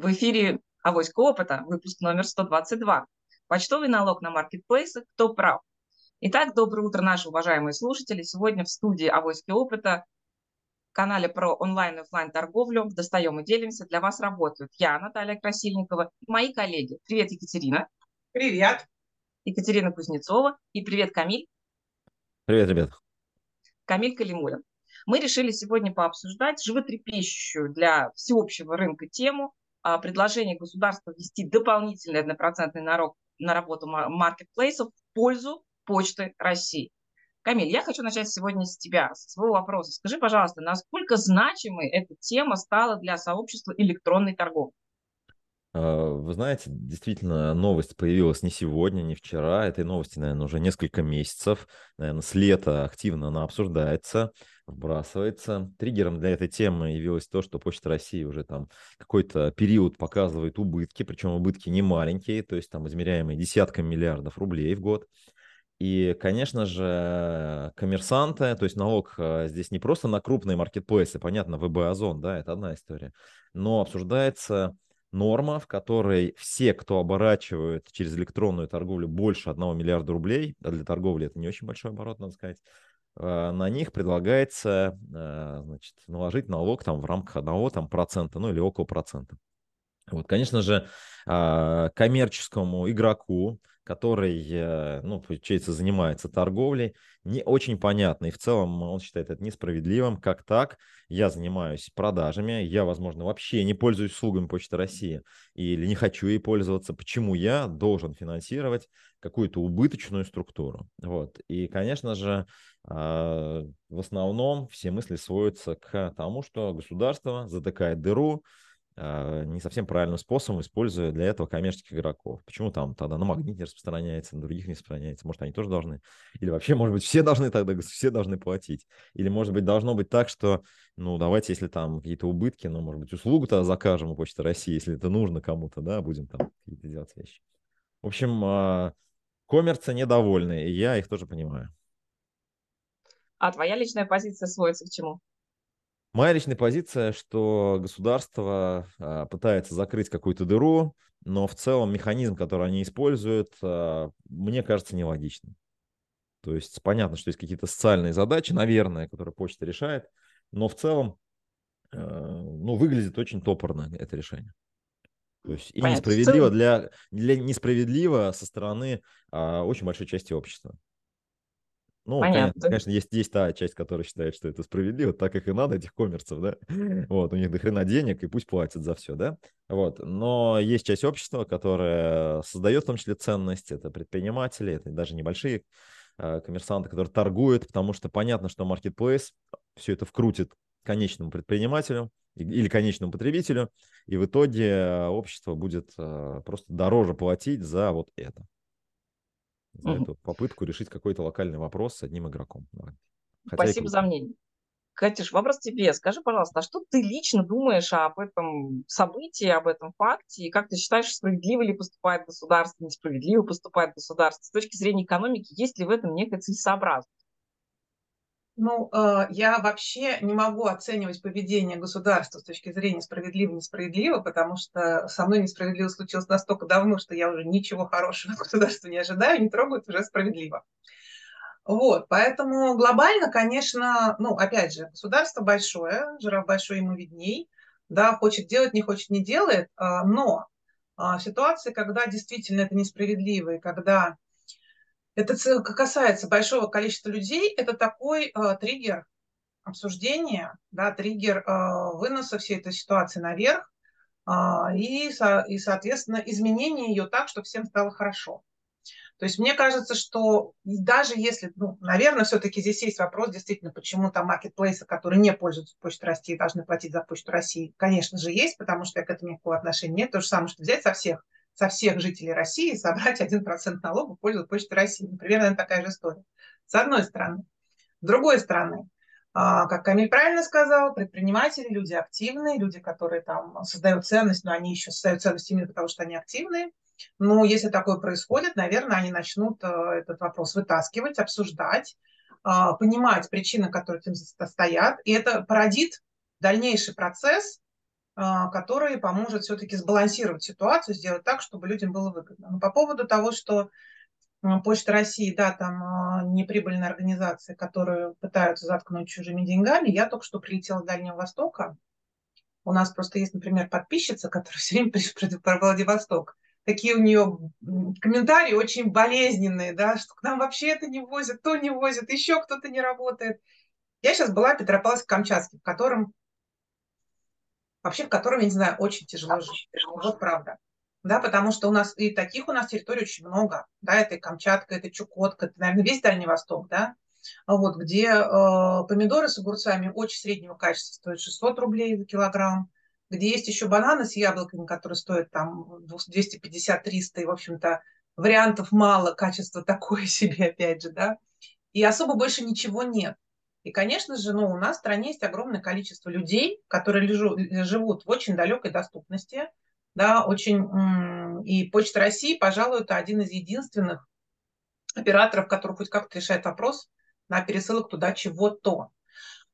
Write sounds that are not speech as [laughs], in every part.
В эфире «Авоська опыта», выпуск номер 122. Почтовый налог на маркетплейсы «Кто прав?». Итак, доброе утро, наши уважаемые слушатели. Сегодня в студии «Авоськи опыта» канале про онлайн и офлайн торговлю «Достаем и делимся» для вас работают я, Наталья Красильникова, и мои коллеги. Привет, Екатерина. Привет. Екатерина Кузнецова. И привет, Камиль. Привет, ребят. Камиль Калимулин. Мы решили сегодня пообсуждать животрепещущую для всеобщего рынка тему предложение государства ввести дополнительный однопроцентный налог на работу маркетплейсов в пользу Почты России. Камиль, я хочу начать сегодня с тебя, с своего вопроса. Скажи, пожалуйста, насколько значимой эта тема стала для сообщества электронной торговли? А, вы знаете, действительно, новость появилась не сегодня, не вчера. Этой новости, наверное, уже несколько месяцев. Наверное, с лета активно она обсуждается вбрасывается. Триггером для этой темы явилось то, что Почта России уже там какой-то период показывает убытки, причем убытки не маленькие, то есть там измеряемые десятками миллиардов рублей в год. И, конечно же, коммерсанты, то есть налог э, здесь не просто на крупные маркетплейсы, понятно, ВБ Озон, да, это одна история, но обсуждается норма, в которой все, кто оборачивают через электронную торговлю больше 1 миллиарда рублей, а для торговли это не очень большой оборот, надо сказать, на них предлагается э, значит, наложить налог там, в рамках одного там, процента, ну или около процента. Вот, конечно же, а, коммерческому игроку, который, э, ну, получается, занимается торговлей, не очень понятно. И в целом он считает это несправедливым. Как так? Я занимаюсь продажами, я, возможно, вообще не пользуюсь услугами Почты России или не хочу ей пользоваться. Почему я должен финансировать какую-то убыточную структуру? Вот. И, конечно же, а, в основном все мысли сводятся к тому, что государство затыкает дыру, не совсем правильным способом, используя для этого коммерческих игроков. Почему там тогда на магните распространяется, на других не распространяется? Может, они тоже должны? Или вообще, может быть, все должны тогда, [laughs] все должны платить? Или, может быть, должно быть так, что, ну, давайте, если там какие-то убытки, ну, может быть, услугу-то закажем у Почты России, если это нужно кому-то, да, будем там какие-то делать вещи. В общем, а, коммерцы недовольны, и я их тоже понимаю. А твоя личная позиция сводится к чему? Моя личная позиция, что государство а, пытается закрыть какую-то дыру, но в целом механизм, который они используют, а, мне кажется нелогичным. То есть понятно, что есть какие-то социальные задачи, наверное, которые почта решает, но в целом а, ну, выглядит очень топорно это решение. То есть и Понятно. несправедливо для, для несправедливо со стороны а, очень большой части общества. Ну, Понятно. конечно, есть, есть та часть, которая считает, что это справедливо, так как и надо этих коммерцев, да. [laughs] Вот, у них до хрена денег, и пусть платят за все, да. Вот, но есть часть общества, которая создает в том числе ценность, это предприниматели, это даже небольшие э, коммерсанты, которые торгуют, потому что понятно, что marketplace все это вкрутит конечному предпринимателю или конечному потребителю, и в итоге общество будет э, просто дороже платить за вот это за угу. эту попытку решить какой-то локальный вопрос с одним игроком. Хотя Спасибо за мнение. Катюш, вопрос тебе. Скажи, пожалуйста, а что ты лично думаешь об этом событии, об этом факте, и как ты считаешь, справедливо ли поступает государство, несправедливо поступает государство? С точки зрения экономики, есть ли в этом некая целесообразность? Ну, э, я вообще не могу оценивать поведение государства с точки зрения справедливо-несправедливо, потому что со мной несправедливо случилось настолько давно, что я уже ничего хорошего [laughs] от государства не ожидаю, не трогают уже справедливо. Вот, поэтому глобально, конечно, ну, опять же, государство большое, жираф большой, ему видней, да, хочет делать, не хочет, не делает, э, но в а, ситуации, когда действительно это несправедливо, и когда это касается большого количества людей, это такой э, триггер обсуждения, да, триггер э, выноса всей этой ситуации наверх э, и, со, и, соответственно, изменения ее так, чтобы всем стало хорошо. То есть мне кажется, что даже если, ну, наверное, все-таки здесь есть вопрос, действительно, почему там маркетплейсы, которые не пользуются Почтой России, должны платить за Почту России, конечно же, есть, потому что я к этому никакого отношения нет. То же самое, что взять со всех – со всех жителей России собрать [laughs] 1% налога в пользу Почты России. Ну, примерно такая же история. С одной стороны. С другой стороны, а, как Камиль правильно сказал, предприниматели, люди активные, люди, которые там создают ценность, но они еще создают ценность именно потому, что они активные. Но если такое происходит, наверное, они начнут э, этот вопрос вытаскивать, обсуждать, а, понимать причины, которые этим стоят. И это породит дальнейший процесс который поможет все-таки сбалансировать ситуацию, сделать так, чтобы людям было выгодно. Но по поводу того, что Почта России, да, там а, неприбыльные организации, которые пытаются заткнуть чужими деньгами. Я только что прилетела с Дальнего Востока. У нас просто есть, например, подписчица, которая [laughs] все время пишет про Владивосток. Такие у нее комментарии очень болезненные, да, что к нам вообще это не возят, то не возят, еще кто-то не работает. Я сейчас была в Петропавловске-Камчатске, в котором вообще в котором, я не знаю, очень тяжело жить. Вот правда. Да, потому что у нас и таких у нас территорий очень много. Да, это и Камчатка, это Чукотка, это, наверное, весь Дальний Восток, да, вот, где э, помидоры с огурцами очень среднего качества стоят 600 рублей за килограмм, где есть еще бананы с яблоками, которые стоят там 250-300, и, в общем-то, вариантов мало, качество [laughs] такое себе, опять же, да, и особо больше ничего нет. И, конечно же, ну, у нас в стране есть огромное количество людей, которые лежу, живут в очень далекой доступности, да, очень, и Почта России, пожалуй, это один из единственных операторов, который хоть как-то решает вопрос на пересылок туда чего-то.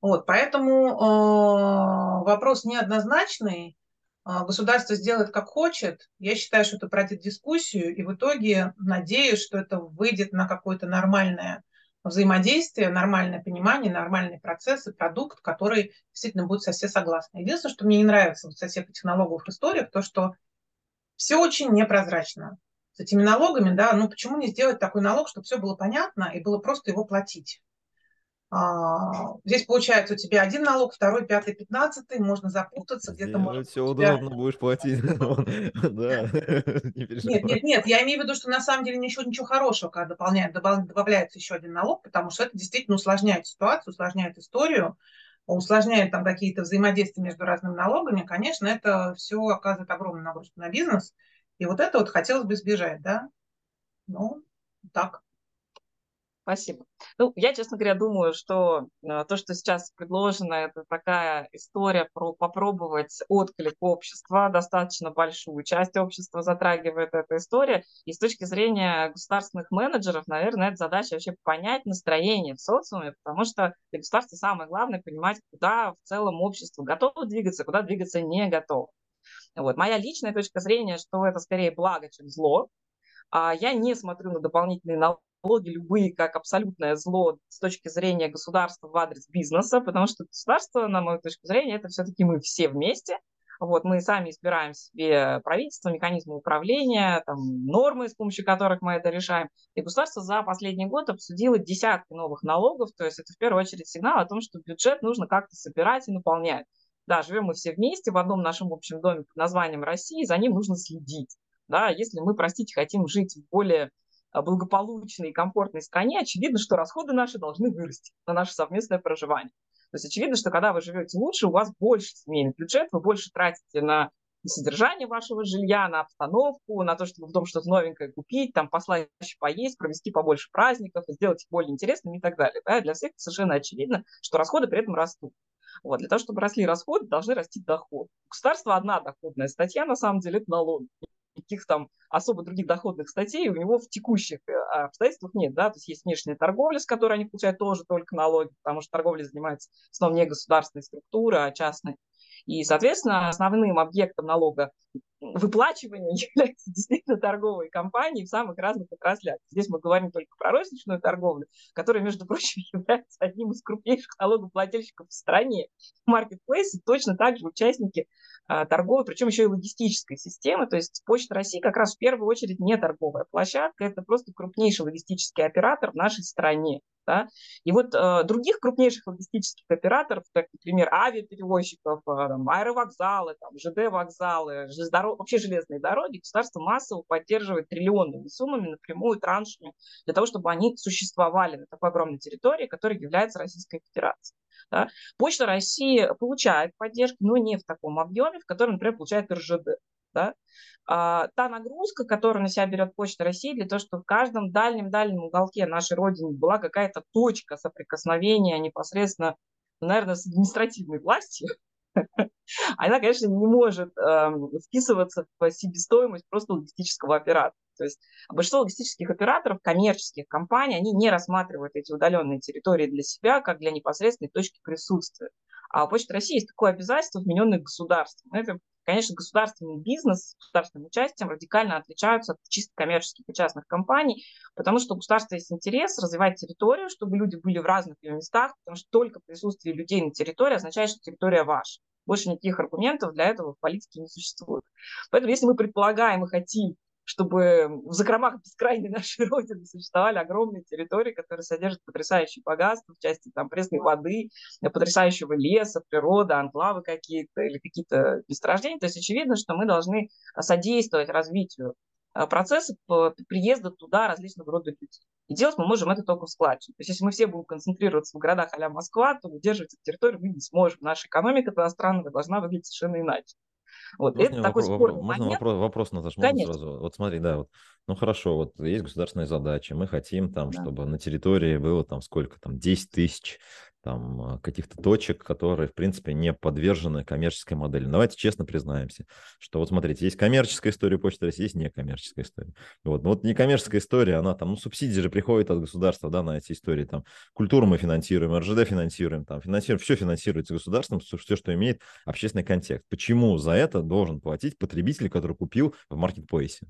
Вот, поэтому э, вопрос неоднозначный. Э, государство сделает как хочет. Я считаю, что это пройдет дискуссию, и в итоге надеюсь, что это выйдет на какое-то нормальное взаимодействие, нормальное понимание, нормальный процесс и продукт, который действительно будет со все согласны. Единственное, что мне не нравится вот со всех этих налоговых историях, то, что все очень непрозрачно. С этими налогами, да, ну почему не сделать такой налог, чтобы все было понятно и было просто его платить? А, здесь получается у тебя один налог, второй, пятый, пятнадцатый, можно запутаться, где-то можно... Все удобно будешь платить. [laughs] Да, [laughs] Нет, нет, нет, я имею в виду, что на самом деле ничего, ничего хорошего, когда дополняет, добавляется еще один налог, потому что это действительно усложняет ситуацию, усложняет историю, усложняет там какие-то взаимодействия между разными налогами, конечно, это все оказывает огромную нагрузку на бизнес, и вот это вот хотелось бы избежать, да? Ну, так. Спасибо. Ну, я, честно говоря, думаю, что э, то, что сейчас предложено, это такая история про попробовать отклик общества, достаточно большую часть общества затрагивает эта история. И с точки зрения государственных менеджеров, наверное, это задача вообще понять настроение в социуме, потому что для государства самое главное понимать, куда в целом общество готово двигаться, куда двигаться не готово. Вот. Моя личная точка зрения, что это скорее благо, чем зло. А я не смотрю на дополнительные налоги налоги любые как абсолютное зло с точки зрения государства в адрес бизнеса, потому что государство, на мою точку зрения, это все-таки мы все вместе. Вот, мы сами избираем себе правительство, механизмы управления, там, нормы, с помощью которых мы это решаем. И государство за последний год обсудило десятки новых налогов, то есть это в первую очередь сигнал о том, что бюджет нужно как-то собирать и наполнять. Да, живем мы все вместе в одном нашем общем доме под названием России, за ним нужно следить. Да, если мы, простите, хотим жить в более благополучной и комфортной стране, очевидно, что расходы наши должны вырасти на наше совместное проживание. То есть очевидно, что когда вы живете лучше, у вас больше семейный бюджет, вы больше тратите на содержание вашего жилья, на обстановку, на то, чтобы в дом что-то новенькое купить, там послать поесть, провести побольше праздников, сделать их более интересными и так далее. Да? Для всех совершенно очевидно, что расходы при этом растут. Вот. Для того, чтобы росли расходы, должны расти доходы. У государства одна доходная статья, на самом деле, это налоги никаких там особо других доходных статей у него в текущих э, обстоятельствах нет, да, то есть есть внешняя торговля, с которой они получают тоже только налоги, потому что торговля занимается в основном не государственной структурой, а частной. И, соответственно, основным объектом налога выплачивания [laughs] являются действительно торговые компании в самых разных отраслях. Здесь мы говорим только про розничную торговлю, которая, между [laughs] прочим, является одним из крупнейших налогоплательщиков в стране. Маркетплейсы точно так же участники а, торговой, причем еще и логистической системы. То есть Почта России как раз в первую очередь не торговая площадка, это просто крупнейший логистический оператор в нашей стране. Да? И вот э, других крупнейших логистических операторов, как, например, авиаперевозчиков, э, там, аэровокзалы, там, ЖД-вокзалы, железнодор... вообще железные дороги, государство массово поддерживает триллионными суммами напрямую, траншами, для того, чтобы они существовали на такой огромной территории, которая является Российской Федерацией. Да? Почта России получает поддержку, но не в таком объеме, в котором, например, получает РЖД. Да? А, та нагрузка, которую на себя берет Почта России, для того, чтобы в каждом дальнем-дальнем уголке нашей Родины была какая-то точка соприкосновения непосредственно, наверное, с административной властью, [laughs] она, конечно, не может э, вписываться в себестоимость просто логистического оператора. То есть большинство логистических операторов, коммерческих компаний, они не рассматривают эти удаленные территории для себя как для непосредственной точки присутствия. А у Почты России есть такое обязательство, вмененное государством. Это, конечно, государственный бизнес с государственным участием радикально отличаются от чисто коммерческих и частных компаний, потому что у государства есть интерес развивать территорию, чтобы люди были в разных ее местах, потому что только присутствие людей на территории означает, что территория ваша. Больше никаких аргументов для этого в политике не существует. Поэтому если мы предполагаем и хотим чтобы в закромах бескрайней нашей [laughs] Родины существовали огромные территории, которые содержат потрясающие богатства в части там, пресной воды, потрясающего леса, природы, анклавы какие-то или какие-то месторождения. То есть очевидно, что мы должны содействовать развитию а, процесса приезда туда различного рода людей. И делать мы можем это только в складчине. То есть если мы все будем концентрироваться в городах а Москва, то удерживать эту территорию мы не сможем. Наша экономика иностранная должна выглядеть совершенно иначе. Вот, можно это такой вопрос, спорный можно момент. вопрос, вопрос, Наташа, можно Конечно. сразу? Вот смотри, да, вот, ну хорошо, вот есть государственная задача, мы хотим там, да. чтобы на территории было там сколько, там 10 тысяч там а, каких-то точек, которые, в принципе, не подвержены коммерческой модели. Давайте честно признаемся, что вот смотрите, есть коммерческая история Почты России, есть некоммерческая история. Вот, вот некоммерческая история, она там, ну, субсидии же приходят от государства, да, на эти истории, там, культуру мы финансируем, РЖД финансируем, там, финансируем, все финансируется государством, все, что имеет общественный контекст. Почему за это должен платить потребитель, который купил в маркетплейсе?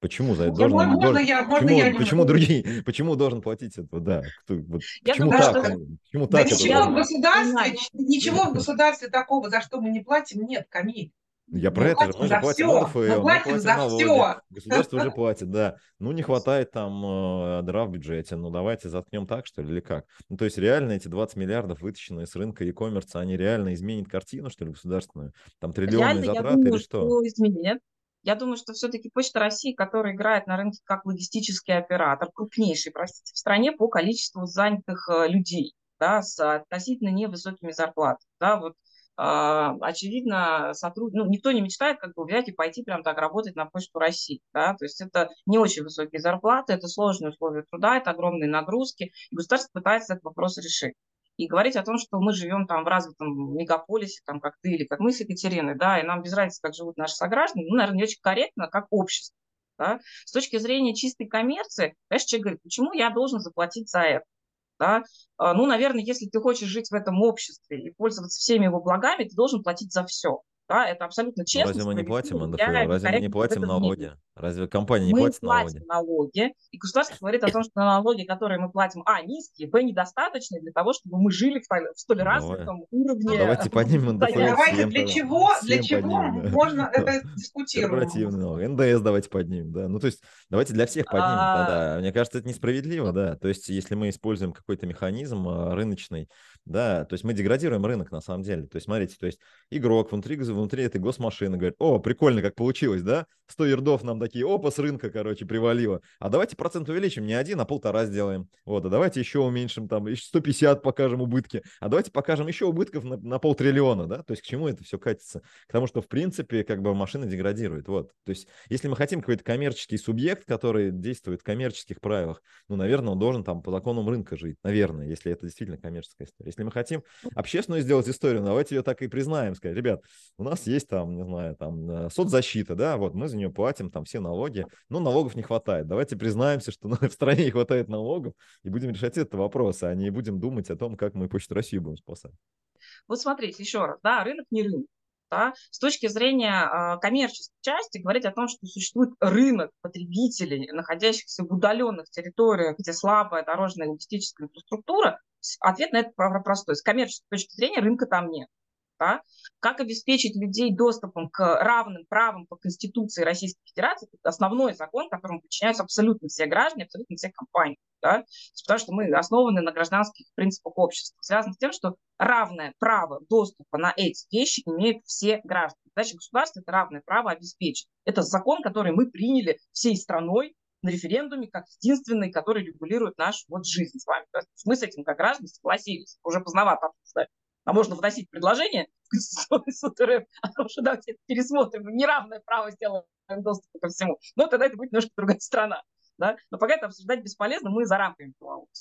Почему за это должен, можно должен, я, можно почему, я почему другие, [laughs] почему должен платить это, да? Кто, вот, я почему думаю, так? Что... Почему да так ничего в государстве, ничего в государстве такого, за что мы не платим, нет, Камиль. Я про мы это же, мы же платим НДФЛ, мы платим, за налоги, все. государство уже [laughs] платит, да. Ну, не хватает там э, дыра в бюджете, ну, давайте заткнем так, что ли, или как? Ну, то есть реально эти 20 миллиардов, вытащенные с рынка e-commerce, они реально изменят картину, что ли, государственную? Там триллионные реально, затраты думаю, или что? что изменят. Я думаю, что все-таки Почта России, которая играет на рынке как логистический оператор, крупнейший, простите, в стране по количеству занятых э, людей, да, с относительно невысокими зарплатами. Да, вот, э, очевидно, сотруд... ну, никто не мечтает как бы взять и пойти прям так работать на Почту России. Да? То есть это не очень высокие зарплаты, это сложные условия труда, это огромные нагрузки, и государство пытается этот вопрос решить и говорить о том, что мы живем там в развитом мегаполисе, там, как ты или как мы с Екатериной, да, и нам без разницы, как живут наши сограждане, ну, наверное, не очень корректно, как общество. Да. С точки зрения чистой коммерции, конечно, человек говорит, почему я должен заплатить за это? Да? А, ну, наверное, если ты хочешь жить в этом обществе и пользоваться всеми его благами, ты должен платить за все. Да, это абсолютно честно. Разве мы не платим НДФЛ? Разве мы не платим налоги? Разве компания не мы платит налоги? налоги? И государство говорит о том, что налоги, которые мы платим, а, низкие, б, недостаточные для того, чтобы мы жили в, в столь развитом уровне. Давайте поднимем НДФЛ. Давайте для чего, для чего поднимем, да. можно [laughs] это дискутировать? НДС давайте поднимем, да. Ну, то есть давайте для всех поднимем, да, да. Мне кажется, это несправедливо, да. То есть если мы используем какой-то механизм а, рыночный, да, то есть мы деградируем рынок на самом деле. То есть смотрите, то есть игрок внутри, внутри этой госмашины говорит, о, прикольно, как получилось, да, 100 ярдов нам такие, опа, с рынка, короче, привалило. А давайте процент увеличим, не один, а полтора сделаем. Вот, а давайте еще уменьшим, там, 150 покажем убытки. А давайте покажем еще убытков на, на полтриллиона, да, то есть к чему это все катится? К тому, что, в принципе, как бы машина деградирует, вот. То есть если мы хотим какой-то коммерческий субъект, который действует в коммерческих правилах, ну, наверное, он должен там по законам рынка жить, наверное, если это действительно коммерческая история. Если мы хотим общественную сделать историю, давайте ее так и признаем, сказать, ребят, у нас есть там, не знаю, там э, соцзащита, да, вот мы за нее платим там все налоги, но налогов не хватает. Давайте признаемся, что [laughs] в стране не хватает налогов и будем решать этот вопрос, а не будем думать о том, как мы Почту России будем спасать. Вот смотрите, еще раз, да, рынок не рынок. Да? С точки зрения э, коммерческой части говорить о том, что существует рынок потребителей, находящихся в удаленных территориях, где слабая дорожная логистическая инфраструктура, ответ на это простой. С коммерческой точки зрения рынка там нет да, как обеспечить людей доступом к равным правам по Конституции Российской Федерации, это основной закон, которому подчиняются абсолютно все граждане, абсолютно все компании, да, потому что мы основаны на гражданских принципах общества, связано с тем, что равное право доступа на эти вещи имеют все граждане. Задача государства – это равное право обеспечить. Это закон, который мы приняли всей страной на референдуме как единственный, который регулирует нашу вот жизнь с вами. То есть мы с этим как граждане согласились, уже поздновато обсуждать а можно вносить предложение в Конституционный суд РФ о том, что давайте пересмотрим, неравное право сделаем доступа ко всему. Но тогда это будет немножко другая страна. Да? Но пока это обсуждать бесполезно, мы за рамками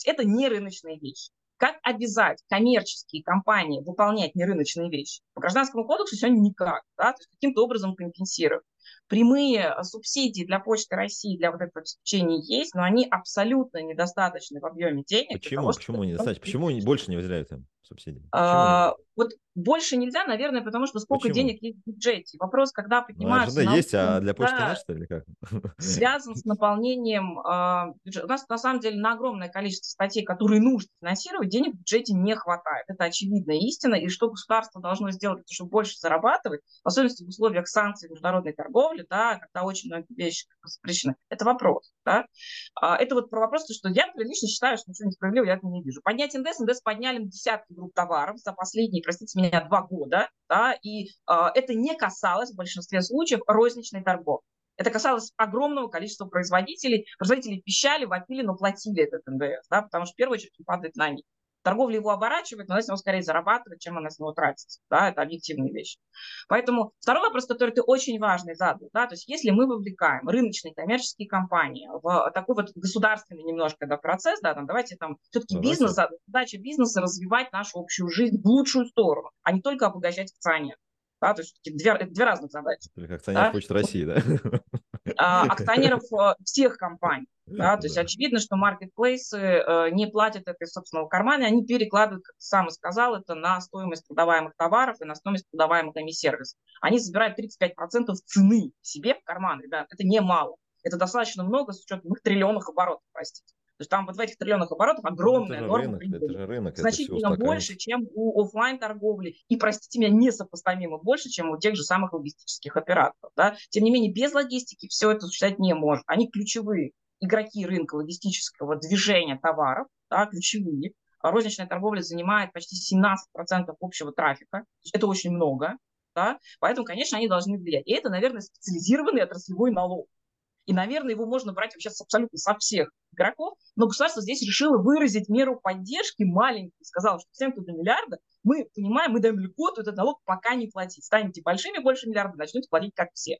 Это не рыночные вещи. Как обязать коммерческие компании выполнять нерыночные вещи? По гражданскому кодексу сегодня никак. Да? То есть каким-то образом компенсировать. Прямые субсидии для Почты России, для вот этого обеспечения есть, но они абсолютно недостаточны в объеме денег. Почему? Того, Почему недостаточно? Почему больше не выделяют им? Субсидий? А, вот больше нельзя, наверное, потому что сколько Почему? денег есть в бюджете. Вопрос, когда Ну, поднимаются... Есть, налоги, а для почты да, что ли, как? связан с наполнением э, бюджета. У нас на самом деле на огромное количество статей, которые нужно финансировать, денег в бюджете не хватает. Это очевидная истина. И что государство должно сделать, чтобы больше зарабатывать, в особенности в условиях санкций международной торговли, да, когда очень многие вещи запрещены. Это вопрос. Да? А, это вот про вопрос, что я лично считаю, что ничего несправедливого я этого не вижу. Поднять НДС, НДС подняли на десятки групп товаров за последние, простите меня, два года, да, и а, это не касалось в большинстве случаев розничной торговли. Это касалось огромного количества производителей. Производители пищали, вопили, но платили этот НДС, да, потому что в первую очередь падает на них. Торговля его оборачивает, но она с него скорее зарабатывает, чем она с него тратится. Да, это объективные вещи. Поэтому второй вопрос, который ты очень важный задал, да, то есть если мы вовлекаем рыночные коммерческие компании в такой вот государственный немножко да, процесс, да, там, давайте там все-таки Ну, бизнес, давайте. задача бизнеса развивать нашу общую жизнь в лучшую сторону, а не только обогащать акционеров. Да, то есть две, две разных задачи. Как акционер Да. Почты России, да? А, акционеров э, всех компаний. Да, то есть очевидно, что маркетплейсы э, не платят это из собственного кармана, они перекладывают, как ты сам и сказал, это на стоимость продаваемых товаров и на стоимость продаваемых ими сервисов. Они забирают 35% цены себе в карман, ребят, это немало. Это достаточно много с учетом их триллионных оборотов, простите. То есть там вот в этих триллионных оборотах Ну, огромная это норма рынок, прибыли это же рынок, это значительно больше, устаканится. чем у офлайн торговли и, простите меня, несопоставимо больше, чем у тех же самых логистических операторов. Да? Тем не менее, без логистики все это существовать не может. Они ключевые игроки рынка логистического движения товаров, да, ключевые. Розничная торговля занимает почти 17% общего трафика. Это очень много. Да? Поэтому, конечно, они должны влиять. И это, наверное, специализированный отраслевой налог. И, наверное, его можно брать вообще с- абсолютно со всех игроков, но государство здесь решило выразить меру поддержки маленькой, сказало, что всем, кто до миллиарда, мы понимаем, мы даем льготу этот налог пока не платить. Станете большими, больше миллиарда, начнете платить как все.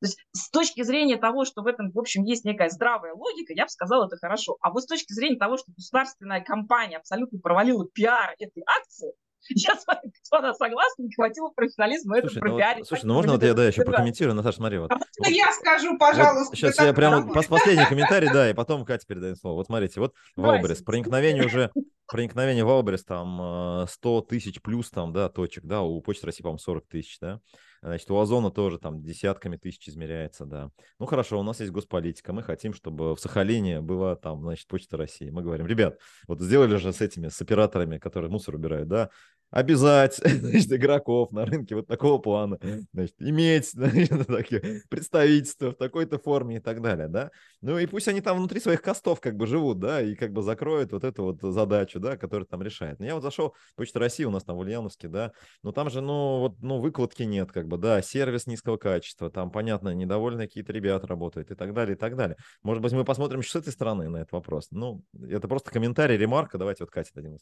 То есть с точки зрения того, что в этом, в общем, есть некая здравая логика, я бы сказала, это хорошо. А вот с точки зрения того, что государственная компания абсолютно провалила пиар этой акции, я с вами, господа, согласна, не хватило профессионализма это Слушай, ну, пропиарить. вот, слушай, ну можно вот я, да, еще прокомментирую, Наташа, смотри, вот. А можно Вот- я скажу, Вот пожалуйста? сейчас Ты я прямо пос- последний комментарий, да, и потом Кате передаем слово. Вот смотрите, вот. Wildberries, проникновение уже, проникновение в Wildberries там э, 100 тысяч плюс там, да, точек, да, у Почты России, по-моему, 40 тысяч, да. Значит, у Озона тоже там десятками тысяч измеряется, да. Ну хорошо, у нас есть госполитика, мы хотим, чтобы в Сахалине была там, значит, Почта России. Мы говорим, ребят, вот сделали же с этими, с операторами, которые мусор убирают, да, обязать [laughs] значит, игроков на рынке вот такого плана, значит, иметь [laughs] значит, такие представительства в такой-то форме и так далее, да. Ну и пусть они там внутри своих костов как бы живут, да, и как бы закроют вот эту вот задачу, да, которую там решает. Но я вот зашел, Почта России у нас там в Ульяновске, да, но там же, ну, вот, ну, выкладки нет, как бы, да, сервис низкого качества, там, понятно, недовольные какие-то ребята работают и так далее, и так далее. Может быть, мы посмотрим еще с этой стороны на этот вопрос. Ну, это просто комментарий, ремарка, давайте вот Кате дадим.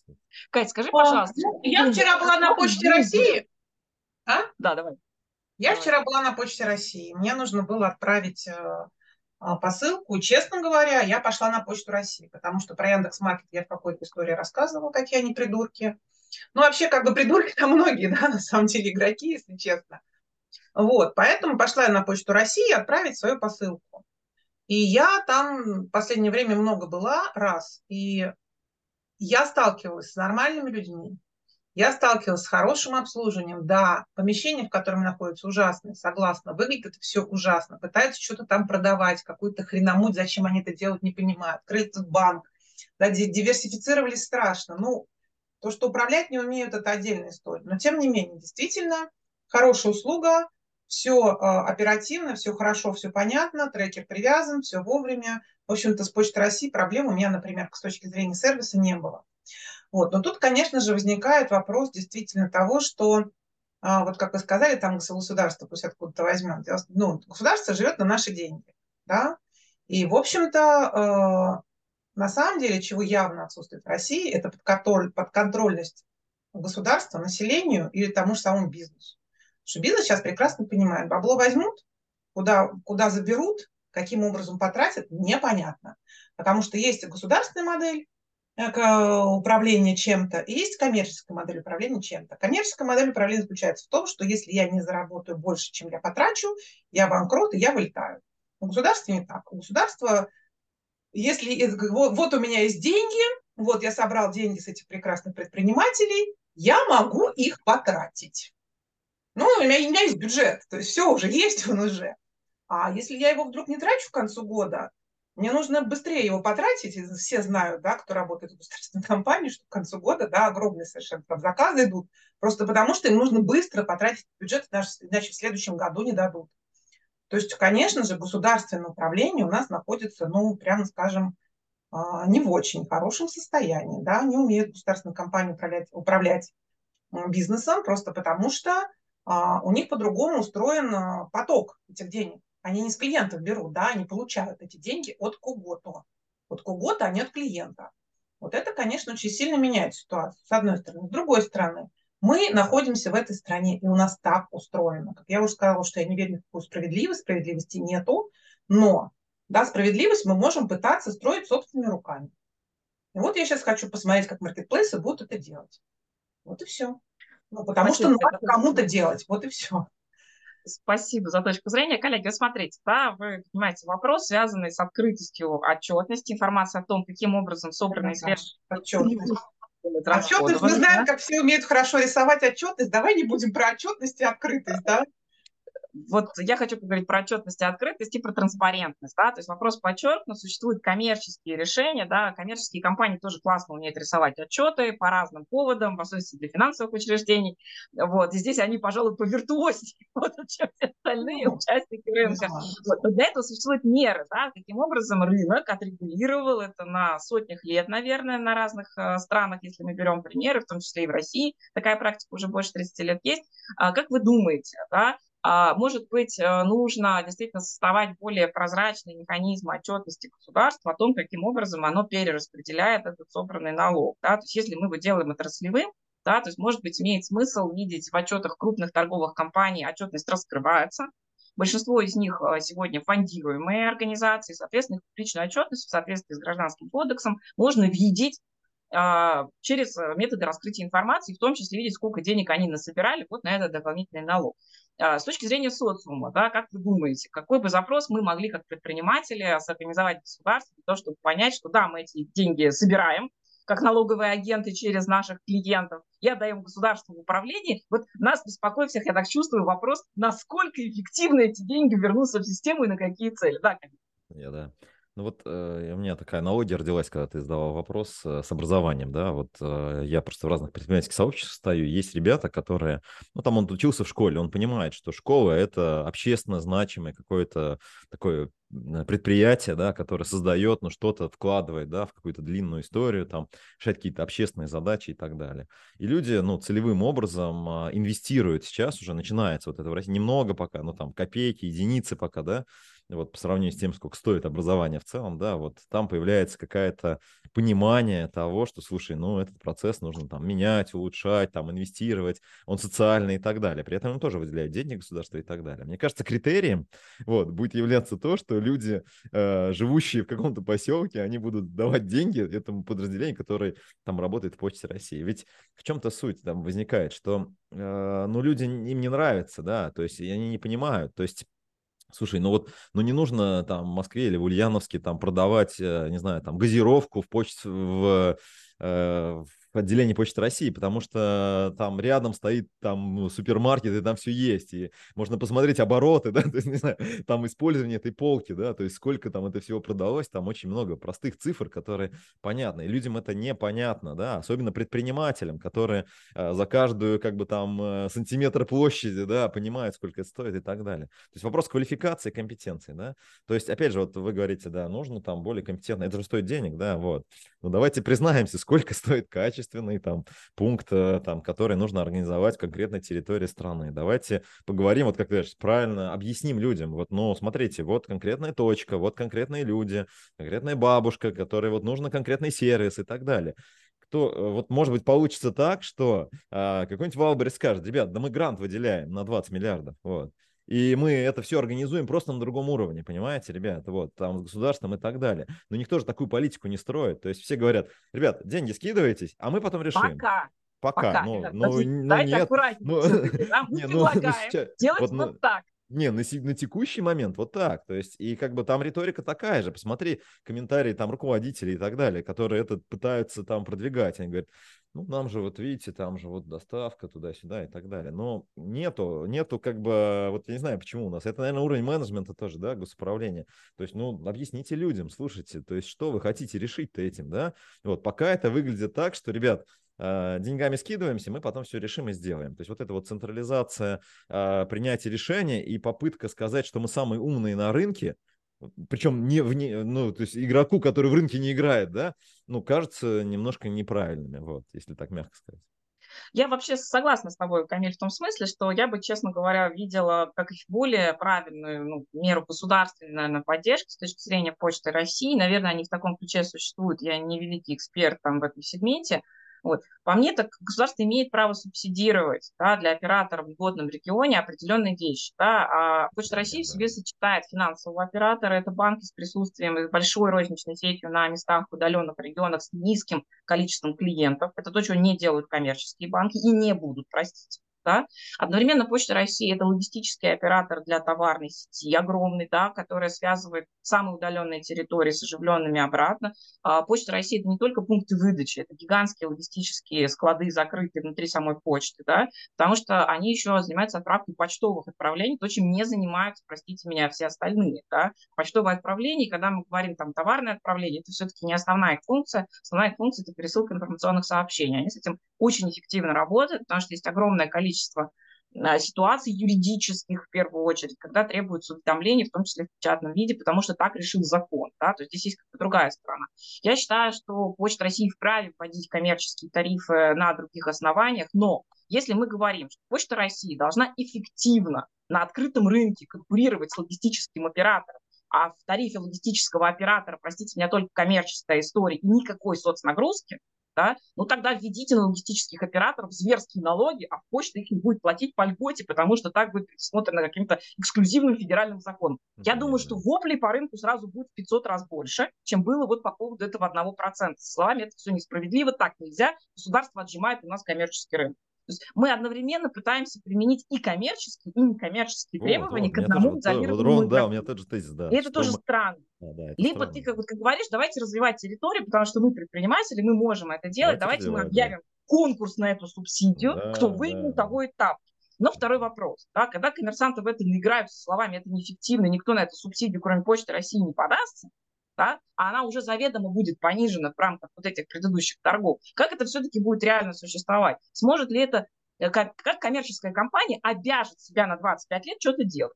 Кать, скажи, пожалуйста. ну, Я вчера была на Почте России. А? Да, давай. Я Давай. вчера была на Почте России. Мне нужно было отправить э, а, посылку. Честно говоря, я пошла на Почту России, потому что про Яндекс.Маркет я в какой-то истории рассказывала, какие они придурки. Ну, вообще, как бы придурки там многие, да, на самом деле игроки, если честно. Вот, поэтому пошла я на Почту России отправить свою посылку. И я там в последнее время много была, раз, и я сталкивалась с нормальными людьми, я сталкивалась с хорошим обслуживанием. Да, помещение, в котором находится, ужасное, согласна. Выглядит все ужасно. Пытаются что-то там продавать, какую-то хреномуть, зачем они это делают, не понимаю. Открыли этот банк, да, ди- диверсифицировались страшно. Ну, то, что управлять не умеют, это отдельная история. Но, тем не менее, действительно, хорошая услуга, все оперативно, все хорошо, все понятно, трекер привязан, все вовремя. В общем-то, с Почтой России проблем у меня, например, с точки зрения сервиса не было. Вот. Но тут, конечно же, возникает вопрос действительно того, что, а, вот как вы сказали, там государство пусть откуда-то возьмет. Ну, государство живет на наши деньги, да, и, в общем-то, э, на самом деле, чего явно отсутствует в России, это подконтроль- подконтрольность государства населению или тому же самому бизнесу. Потому что бизнес сейчас прекрасно понимает, бабло возьмут, куда, куда заберут, каким образом потратят, непонятно. Потому что есть государственная модель, управления чем-то, и есть коммерческая модель управления чем-то. Коммерческая модель управления заключается в том, что если я не заработаю больше, чем я потрачу, я банкрот, и я вылетаю. У государства не так. У государства, если вот у меня есть деньги, вот я собрал деньги с этих прекрасных предпринимателей, я могу их потратить. Ну, у меня, у меня есть бюджет, то есть все уже есть, он уже. А если я его вдруг не трачу к концу года, мне нужно быстрее его потратить. Все знают, да, кто работает в государственной [laughs] компании, что к концу года да, огромные совершенно там заказы идут, просто потому что им нужно быстро потратить бюджет, иначе в следующем году не дадут. То есть, конечно же, государственное управление у нас находится, ну, прямо скажем, а, не в очень хорошем состоянии. Да? Не умеют государственные компании управлять, управлять бизнесом просто потому, что а, у них по-другому устроен а, поток этих денег. Они не с клиентов берут, да, они получают эти деньги от кого-то. От кого-то, а не от клиента. Вот это, конечно, очень сильно меняет ситуацию, с одной стороны. С другой стороны, мы находимся в этой стране, и у нас так устроено. Как я уже сказала, что я не верю в такую справедливость, справедливости нету, но да, справедливость мы можем пытаться строить собственными руками. И вот я сейчас хочу посмотреть, как маркетплейсы будут это делать. Вот и все. Ну, потому Спасибо. что надо кому-то делать. Вот и все. Спасибо за точку зрения. Коллеги, смотрите, да, вы понимаете вопрос, связанный с открытостью отчетности, информации о том, каким образом собраны средства. Отчетность. Отчетность, мы знаем, как все умеют хорошо рисовать отчетность. Давай не будем про отчетность и открытость, да? Вот я хочу поговорить про отчетность и открытость и про транспарентность, да, то есть вопрос подчеркну, существуют коммерческие решения, да, коммерческие компании тоже классно умеют рисовать отчеты по разным поводам, в особенности для финансовых учреждений, вот, и здесь они, пожалуй, повиртуознее, [laughs] вот, чем все остальные ну, участники рынка. Вот, но для этого существуют меры, да, каким образом рынок отрегулировал это на сотнях лет, наверное, на разных э, странах, если мы берем примеры, в том числе и в России, такая практика уже больше 30 лет есть. А как вы думаете, да, может быть, э, нужно действительно создавать более прозрачные механизмы отчетности государства о том, каким образом оно перераспределяет этот собранный налог. Да? То есть если мы его делаем отраслевым, да, то есть, может быть, имеет смысл видеть в отчетах крупных торговых компаний, отчетность раскрывается. Большинство из них э, сегодня фондируемые организации, соответственно, их публичную отчетность в соответствии с Гражданским кодексом можно видеть а, через э, методы раскрытия информации, в том числе видеть, сколько денег они насобирали вот на этот дополнительный налог. А, с точки зрения социума, да, как вы думаете, какой бы запрос мы могли как предприниматели сорганизовать государство для того, чтобы понять, что да, мы эти деньги собираем, как налоговые агенты через наших клиентов, и отдаем государству в управлении. Вот нас беспокоит всех, я так чувствую, вопрос, насколько эффективно эти деньги вернутся в систему и на какие цели. Да. Я, да. Ну вот э, у меня такая аналогия родилась, когда ты задавал вопрос э, с образованием, да, вот э, я просто в разных предпринимательских сообществах стою, есть ребята, которые, ну там он учился в школе, он понимает, что школа – это общественно значимое какое-то такое предприятие, да, которое создает, ну, что-то вкладывает, да, в какую-то длинную историю, там, решать какие-то общественные задачи и так далее. И люди, ну, целевым образом а, инвестируют сейчас, уже начинается вот это в России, немного пока, ну, там, копейки, единицы пока, да, вот по сравнению с тем, сколько стоит образование в целом, да, вот там появляется какое-то понимание того, что, слушай, ну, этот процесс нужно там менять, улучшать, там, инвестировать, он социальный и так далее. При этом он тоже выделяет деньги государства и так далее. Мне кажется, критерием вот, будет являться то, что люди, э, живущие в каком-то поселке, они будут давать деньги этому подразделению, которое там работает в Почте России. Ведь в чем-то суть там возникает, что, э, ну, люди, им не нравится, да, то есть они не понимают, то есть Слушай, ну вот, ну не нужно там в Москве или в Ульяновске там продавать, э, не знаю, там газировку в почте, в, э, в отделении Почты России, потому что там рядом стоит там ну, супермаркет, и там все есть, и можно посмотреть обороты, [laughs] да, то есть, не знаю, там использование этой полки, да, то есть сколько там это всего продалось, там очень много простых цифр, которые понятны, и людям это непонятно, да, особенно предпринимателям, которые э, за каждую, как бы там, э, сантиметр площади, да, понимают, сколько это стоит и так далее. То есть вопрос квалификации, компетенции, да, то есть, опять же, вот вы говорите, да, нужно там более компетентно, это же стоит денег, да, вот, ну давайте признаемся, сколько [laughs] стоит качество, качественный там пункт, э, там, который нужно организовать в конкретной территории страны. Давайте поговорим, вот как ты говоришь, правильно объясним людям. Вот, ну, смотрите, вот конкретная точка, вот конкретные люди, конкретная бабушка, которой вот нужно конкретный сервис и так далее кто, э, вот может быть получится так, что а, какой-нибудь Wildberries скажет, ребят, да мы грант выделяем на 20 миллиардов, вот, и мы это все организуем просто на другом уровне, понимаете, ребята, вот, там с государством и так далее. Но никто же такую политику не строит. То есть все говорят, ребят, деньги скидываетесь, а мы потом решим. Пока. Пока. Пока. Ну, ну, ну, нет. Ну, [laughs] не, ну, [laughs] предлагаем делать вот, вот так. Не, на, на текущий момент вот так. То есть, и как бы там риторика такая же. Посмотри комментарии там руководителей и так далее, которые это пытаются там продвигать. Они говорят, ну, нам же, вот видите, там же вот доставка туда-сюда и так далее. Но нету, нету как бы, вот я не знаю, почему у нас. Это, наверное, уровень менеджмента тоже, да, госуправления. То есть, ну, объясните людям, слушайте, то есть, что вы хотите решить-то этим, да? Вот, пока это выглядит так, что, ребят, а, деньгами скидываемся, мы потом все решим и сделаем. То есть вот эта вот централизация э, принятия решения и попытка сказать, что мы самые умные на рынке, причем не вне, ну, то есть игроку, который в рынке не играет, да, ну, кажется немножко неправильными, вот, если так мягко сказать. Я вообще согласна с тобой, Камиль, в том смысле, что я бы, честно говоря, видела как более правильную ну, меру государственной, наверное, поддержки с точки зрения Почты России. Наверное, они в таком ключе существуют. Я не великий эксперт там в этом сегменте, вот. По мне, так государство имеет право субсидировать да, для операторов в годном регионе определенные вещи. Да. А Почта России в себе сочетает финансового оператора, это банки с присутствием и большой розничной сетью на местах в удаленных регионах с низким количеством клиентов. Это то, чего не делают коммерческие банки и не будут, простите. Да? Одновременно Почта России – это логистический оператор для товарной сети огромный, да, которая связывает самые удаленные территории с оживленными обратно. А Почта России – это не только пункты выдачи, это гигантские логистические склады, закрытые внутри самой почты, да, потому что они еще занимаются отправкой почтовых отправлений, то, чем не занимаются, простите меня, все остальные. Да. Почтовое отправление, когда мы говорим там товарное отправление, это все-таки не основная их функция. Основная их функция – это пересылка информационных сообщений. Они с этим очень эффективно работают, потому что есть огромное количество количество а, ситуаций юридических в первую очередь, когда требуется уведомление, в том числе в печатном виде, потому что так решил закон. Да? То есть здесь есть другая сторона. Я считаю, что Почта России вправе вводить коммерческие тарифы на других основаниях, но если мы говорим, что Почта России должна эффективно на открытом рынке конкурировать с логистическим оператором, а в тарифе логистического оператора, простите меня, только коммерческая история и никакой соцнагрузки, да, ну тогда введите на логистических операторов зверские налоги, а почта их не будет платить по льготе, потому что так будет предусмотрено каким-то эксклюзивным федеральным законом. Я думаю, что воплей по рынку сразу будет в 500 раз больше, чем было вот по поводу этого 1%. С словами, это все несправедливо, так нельзя, государство отжимает у нас коммерческий рынок. То есть мы одновременно пытаемся применить и коммерческие, и некоммерческие вот, требования вот, к одному изолированному вот, Да, у меня тот же тезис, да. И это тоже мы... странно. Да, да, Либо странно. ты, как, как говоришь, давайте развивать территорию, потому что мы предприниматели, мы можем это делать, давайте, давайте мы объявим да. конкурс на эту субсидию, да, кто выиграл да. того этап. Но второй вопрос, да, когда коммерсанты в это не играют со словами, это неэффективно, никто на эту субсидию, кроме Почты России, не подастся, да, а она уже заведомо будет понижена в рамках вот этих предыдущих торгов. Как это все-таки будет реально существовать? Сможет ли это, э, как, как коммерческая компания обяжет себя на 25 лет что-то делать?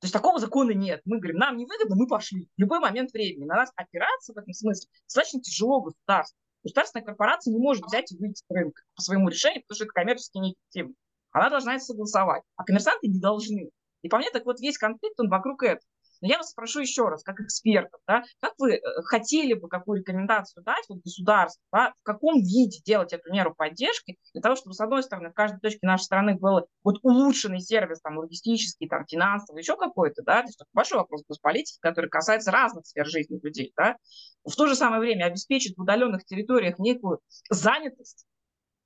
То есть такого закона нет. Мы говорим, нам невыгодно, мы пошли. В любой момент времени. На нас опираться в этом смысле достаточно тяжело государству. Государственная корпорация не может взять и выйти с рынка по своему решению, потому что это коммерчески неэффективно. Она должна это согласовать. А коммерсанты не должны. И по мне так вот весь конфликт, он вокруг этого. Но я вас спрошу еще раз, как экспертов, да, как вы э, хотели бы какую рекомендацию дать вот государству, да, в каком виде делать эту меру поддержки, для того, чтобы, с одной стороны, в каждой точке нашей страны был вот улучшенный сервис, там, логистический, там, финансовый, еще какой-то, да, то есть большой вопрос госполитики, который касается разных сфер жизни людей, да, в то же самое время обеспечить в удаленных территориях некую занятость,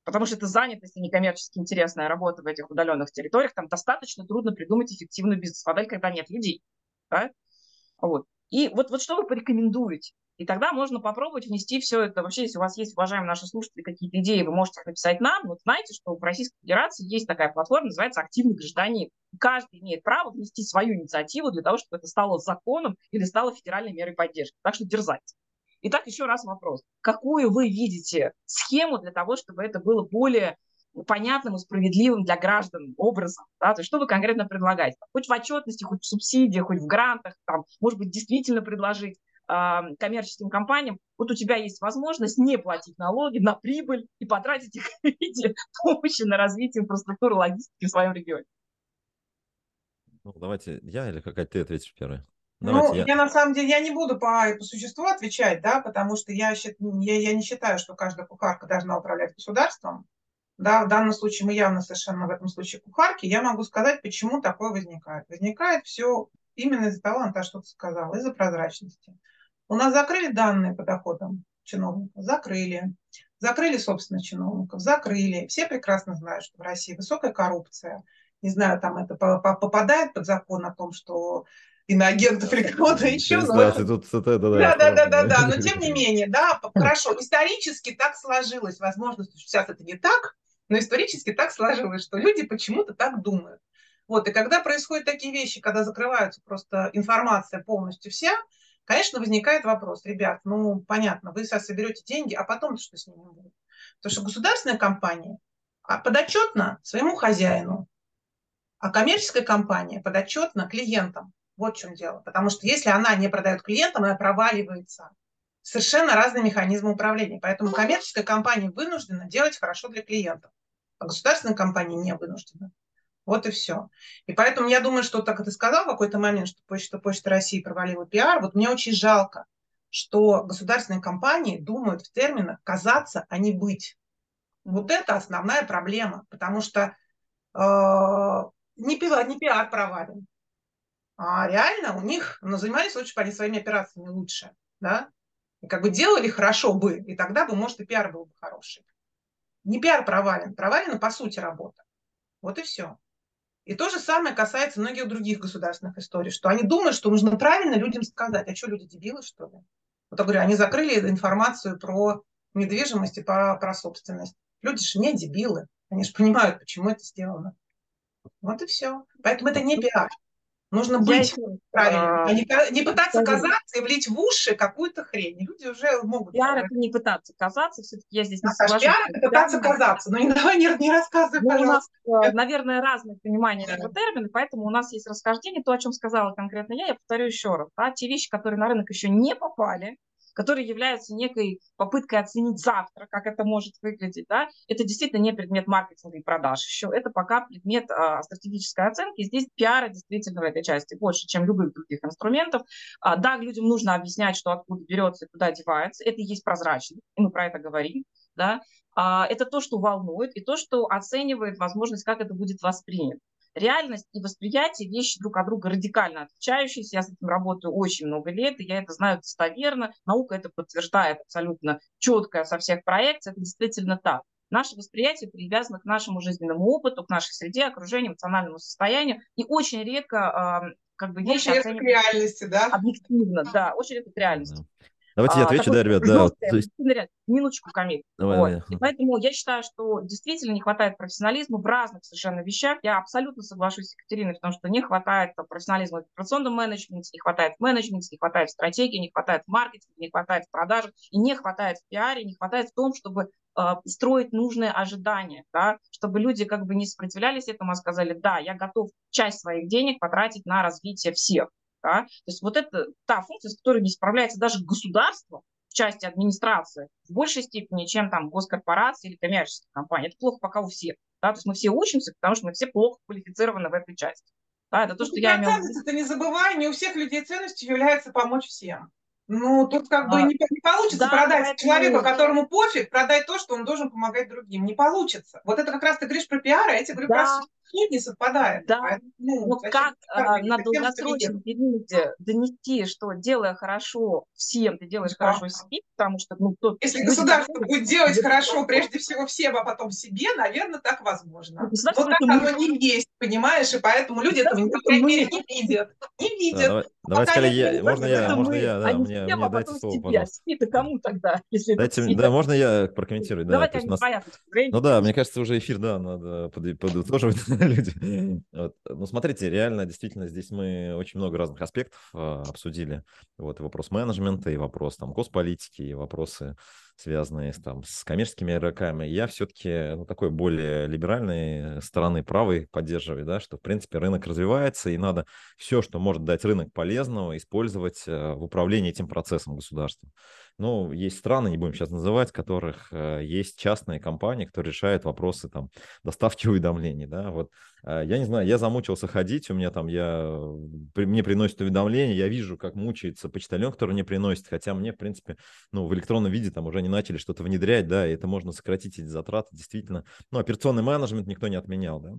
потому что это занятость и некоммерчески интересная работа в этих удаленных территориях, там достаточно трудно придумать эффективную бизнес-модель, когда нет людей да? Вот. И вот, вот что вы порекомендуете? И тогда можно попробовать внести все это. Вообще, если у вас есть, уважаемые наши слушатели, какие-то идеи, вы можете их написать нам. Вот знаете, что в Российской Федерации есть такая платформа, называется «Активный гражданин». Каждый имеет право внести свою инициативу для того, чтобы это стало законом или стало федеральной мерой поддержки. Так что дерзайте. Итак, еще раз вопрос. Какую вы видите схему для того, чтобы это было более понятным и справедливым для граждан образом. Да? То есть что вы конкретно предлагаете? Хоть в отчетности, хоть в субсидиях, хоть в грантах, там, может быть, действительно предложить коммерческим компаниям, вот у тебя есть возможность не платить налоги на прибыль и потратить их [laughs] в виде помощи на развитие инфраструктуры логистики в своем регионе. Ну, давайте я или какая ты ответишь первая? Давайте ну, я... я на самом деле, я не буду по, по существу отвечать, да, потому что я, я, я не считаю, что каждая кухарка должна управлять государством да, в данном случае мы явно совершенно в этом случае кухарки, я могу сказать, почему такое возникает. Возникает все именно из-за того, Антон что-то сказал, из-за прозрачности. У нас закрыли данные по доходам чиновников, закрыли. Закрыли, собственно, чиновников, закрыли. Все прекрасно знают, что в России высокая коррупция. Не знаю, там это попадает под закон о том, что иноагентов или кого-то еще. Да, тут, да, да, да, да, да, да, но тем не менее, да, хорошо, [laughs] исторически так сложилось, возможно, сейчас это не так, но исторически так сложилось, что люди почему-то так думают. Вот, и когда происходят такие вещи, когда закрываются просто информация полностью вся, конечно, возникает вопрос, ребят, ну, понятно, вы сейчас соберете деньги, а потом что с ними будет? Потому что государственная компания а, подотчетна своему хозяину, а коммерческая компания подотчетна клиентам. Вот в чем дело. Потому что если она не продает клиентам, она проваливается. Совершенно разные механизмы управления. Поэтому коммерческая компания вынуждена делать хорошо для клиентов, а государственная компания не вынуждена. Вот и все. И поэтому я думаю, что, так ты сказал в какой-то момент, что Почта, Почта России провалила пиар, вот мне очень жалко, что государственные компании думают в терминах «казаться, а не быть». Вот это основная проблема, потому что э, не, пиар, не пиар провален, а реально у них, ну, занимались лучше, они своими операциями лучше, да, и как бы делали хорошо бы, и тогда бы, может, и пиар был бы хороший. Не пиар провален, провалена по сути работа. Вот и все. И то же самое касается многих других государственных историй, что они думают, что нужно правильно людям сказать. А что, люди дебилы, что ли? Вот я говорю, они закрыли информацию про недвижимость и про, про собственность. Люди же не дебилы. Они же понимают, почему это сделано. Вот и все. Поэтому это не пиар. Нужно быть я правильным, а не, не пытаться скажу. казаться и влить в уши какую-то хрень. Люди уже могут... Пиар это не пытаться казаться, все-таки я здесь не Наташа, соглашусь. Пиар это пытаться пиар, казаться, но не давай не, не рассказывай, ну, пожалуйста. У нас, э, наверное, разное понимание да. этого термина, поэтому у нас есть расхождение. То, о чем сказала конкретно я, я повторю еще раз. Да, те вещи, которые на рынок еще не попали, которые являются некой попыткой оценить завтра, как это может выглядеть, да, это действительно не предмет маркетинга и продаж. Еще, это пока предмет а, стратегической оценки, здесь пиара действительно в этой части больше, чем любых других инструментов. А, да, людям нужно объяснять, что откуда берется и куда девается, это и есть прозрачность, и мы про это говорим, да, а, это то, что волнует, и то, что оценивает возможность, как это будет воспринято реальность и восприятие вещи друг от друга радикально отличающиеся. Я с этим работаю очень много лет, и я это знаю достоверно. Наука это подтверждает абсолютно четко со всех проекций. Это действительно так. Наше восприятие привязано к нашему жизненному опыту, к нашей среде, окружению, эмоциональному состоянию. И очень редко э, как бы вещи очень редко к реальности, да? Объективно, да, очень редко к реальности. Давайте я а, отвечу, да, ребят, да. То есть... Минуточку, Камиль. Давай, вот. давай. И поэтому я считаю, что действительно не хватает профессионализма в разных совершенно вещах. Я абсолютно соглашусь с Екатериной, потому что не хватает профессионализма в операционном менеджменте, не хватает в менеджменте, не хватает в стратегии, не хватает в маркетинге, не хватает в продажах, и не хватает в пиаре, не хватает в том, чтобы э, строить нужные ожидания, да, чтобы люди как бы не сопротивлялись этому, а сказали, да, я готов часть своих денег потратить на развитие всех. Да? То есть вот это та функция, с которой не справляется даже государство в части администрации в большей степени, чем там госкорпорации или коммерческие компании. Это плохо пока у всех. Да? То есть мы все учимся, потому что мы все плохо квалифицированы в этой части. Да, это то, ну, что я имею в виду. Ты не забывай, не у всех людей ценностью является помочь всем. Ну, тут как бы а, не, не получится да, продать человеку, которому пофиг, продать то, что он должен помогать другим. Не получится. Вот это как раз ты говоришь про пиар, а я тебе говорю да. про суть не совпадает. Да. Поэтому, ну, вот как а, на долгосрочном периоде донести, что делая хорошо всем, ты делаешь да. хорошо себе, потому что ну, тот, Если государство будет делать хорошо прежде всего всем, а потом себе, наверное, так возможно. Но так оно не есть, понимаешь, и поэтому люди этого не, не видят. Не видят. Давай, скорее, я, можно я, можно я, да, мне, мне дайте слово, пожалуйста. Спи-то кому тогда, [laughs] если дайте, Да, можно я прокомментирую? Да, Давай как нас... Ну да, мне кажется, уже эфир, да, надо подытоживать [laughs] люди. Вот. Ну смотрите, реально, действительно, здесь мы очень много разных аспектов а, обсудили. Вот и вопрос менеджмента, и вопрос там госполитики, и вопросы связанные там, с коммерческими игроками, я все-таки ну, такой более либеральной стороны правой поддерживаю, да, что, в принципе, рынок развивается, и надо все, что может дать рынок полезного, использовать э, в управлении этим процессом государства. Ну, есть страны, не будем сейчас называть, которых э, есть частные компании, которые решают вопросы там доставки [laughs] уведомлений, да, вот э, я не знаю, я замучился ходить, у меня там, я, мне приносят уведомления, я вижу, как мучается почтальон, который мне приносит, хотя мне, в принципе, ну, в электронном виде там уже не начали что-то внедрять, да, и это можно сократить эти затраты, действительно, ну, операционный менеджмент никто не отменял, да,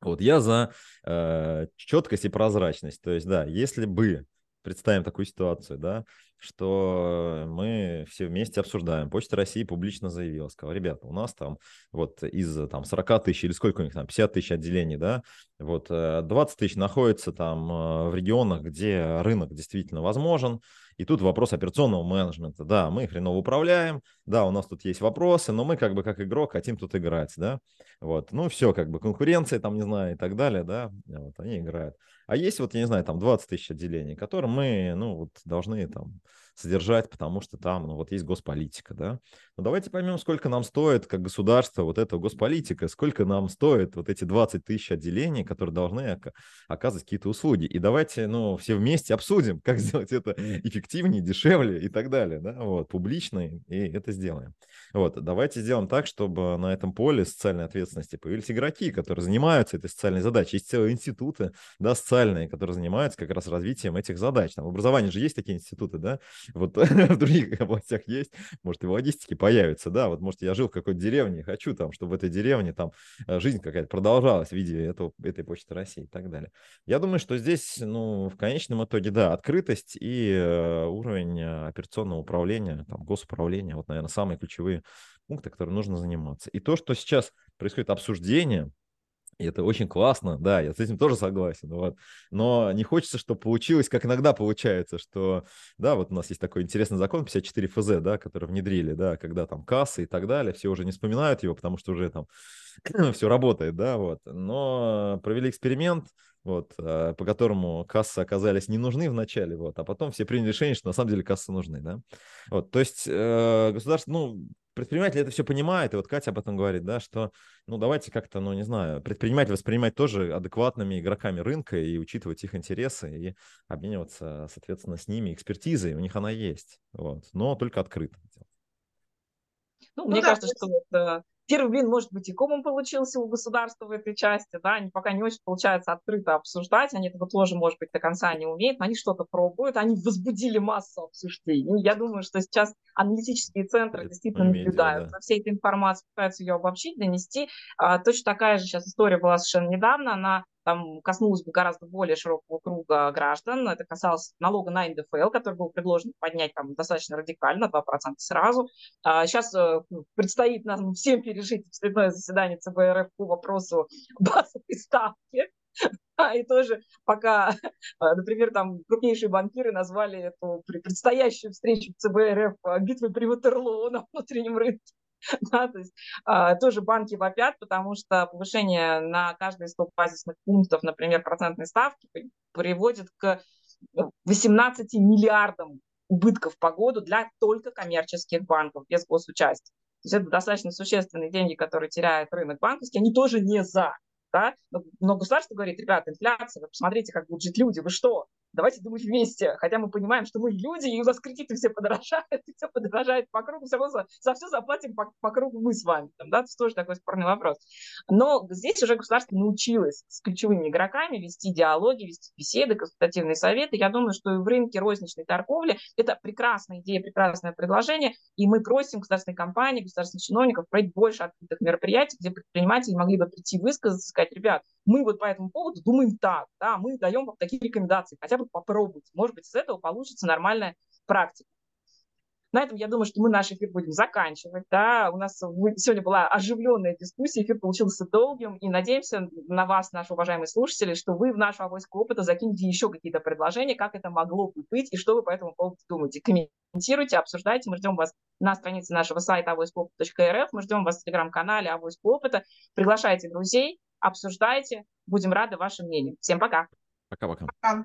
вот я за э, четкость и прозрачность. То есть, да, если бы представим такую ситуацию, да, что мы все вместе обсуждаем. Почта России публично заявила, сказала, ребята, у нас там вот из там 40 тысяч или сколько у них там, 50 тысяч отделений, да, вот 20 э, тысяч находится там э, в регионах, где рынок действительно возможен, и тут вопрос операционного менеджмента. Да, мы хреново управляем, да, у нас тут есть вопросы, но мы как бы как игрок хотим тут играть, да. Вот, ну все, как бы конкуренция там, не знаю, и так далее, да, вот они играют. А есть вот, я не знаю, там 20 тысяч отделений, которые мы, ну, вот должны там содержать, потому что там, ну, вот есть госполитика, да. Но давайте поймем, сколько нам стоит, как государство, вот эта госполитика, сколько нам стоит вот эти 20 тысяч отделений, которые должны оказывать какие-то услуги. И давайте, ну, все вместе обсудим, [laughs] как сделать это эффективнее, дешевле и так далее, да, вот, публично, и это сделаем. Вот, давайте сделаем так, чтобы на этом поле социальной ответственности появились игроки, которые занимаются этой социальной задачей. Есть целые институты, да, социальные, которые занимаются как раз развитием этих задач. Там в образовании же есть такие институты, да, вот [laughs] в других областях есть, может, и в логистике появится, да, вот, может, я жил в какой-то деревне, хочу там, чтобы в этой деревне там э, жизнь какая-то продолжалась в виде этого, этой почты России и так далее. Я думаю, что здесь, ну, в конечном итоге, да, открытость и э, уровень э, операционного управления, там, госуправления, вот, наверное, самые ключевые пункты, которые нужно заниматься. И то, что сейчас происходит обсуждение, и это очень классно, да, я с этим тоже согласен. Вот. Но не хочется, чтобы получилось, как иногда получается, что, да, вот у нас есть такой интересный закон 54 ФЗ, да, который внедрили, да, когда там кассы и так далее, все уже не вспоминают его, потому что уже там [clears throat] все работает, да, вот. Но провели эксперимент, вот, а, по которому кассы оказались не нужны в начале, вот, а потом все приняли решение, что на самом деле кассы нужны, да. Вот, то есть э, государство, ну, предприниматель это все понимает, и вот Катя об этом говорит, да, что, ну, давайте как-то, ну, не знаю, предприниматель воспринимать тоже адекватными игроками рынка и учитывать их интересы и обмениваться, соответственно, с ними экспертизой, у них она есть, вот, но только открыто. Ну, ну мне да, кажется, что это Первый блин, может быть, и комом получился у государства в этой части, да, они пока не очень получается открыто обсуждать, они этого тоже, может быть, до конца не умеют, но они что-то пробуют, они возбудили массу обсуждений. Я думаю, что сейчас аналитические центры действительно медиа, наблюдают да. за всей этой информацией, пытаются ее обобщить, донести. А, точно такая же сейчас история была совершенно недавно, она там коснулось бы гораздо более широкого круга граждан. Это касалось налога на НДФЛ, который был предложен поднять там достаточно радикально, 2% сразу. А сейчас э, предстоит нам всем пережить очередное заседание ЦБ РФ по вопросу базовой ставки. А, и тоже пока, а, например, там крупнейшие банкиры назвали эту предстоящую встречу ЦБ РФ а, битвой при Ватерлоо на внутреннем рынке. [laughs] Да, то есть а, тоже банки вопят, потому что повышение на каждый из 100 базисных пунктов, например, процентной ставки, приводит к 18 миллиардам убытков по году для только коммерческих банков без госучастия. То есть это достаточно существенные деньги, которые теряет рынок банковский, они тоже не за. Да? Но, но государство говорит, ребята, инфляция, вы посмотрите, как будут жить люди, вы что? Давайте думать вместе, хотя мы понимаем, что мы люди, и у нас кредиты все подорожают, и все подорожает по кругу, все равно за, за все заплатим по, по кругу мы с вами. Там, да? Это тоже такой спорный вопрос. Но здесь уже государство научилось с ключевыми игроками вести диалоги, вести беседы, консультативные советы. Я думаю, что в рынке розничной торговли это прекрасная идея, прекрасное предложение, и мы просим государственные компании, государственных чиновников проводить больше открытых мероприятий, где предприниматели могли бы прийти высказаться, сказать, ребят, мы вот по этому поводу думаем так, да, мы даем вам такие рекомендации, хотя бы попробуйте. Может быть, из этого получится нормальная практика. На этом, я думаю, что мы наш эфир будем заканчивать. Да? У нас сегодня была оживленная дискуссия, эфир получился долгим, и надеемся на вас, наши уважаемые слушатели, что вы в нашу авоську опыта закинете еще какие-то предложения, как это могло бы быть, и что вы по этому поводу думаете. Комментируйте, обсуждайте. Мы ждем вас на странице нашего сайта авоськоопыт.рф, мы ждем вас в телеграм-канале Авоська опыта. Приглашайте друзей, обсуждайте. Будем рады вашим мнениям. Всем пока. Пока-пока. Пока.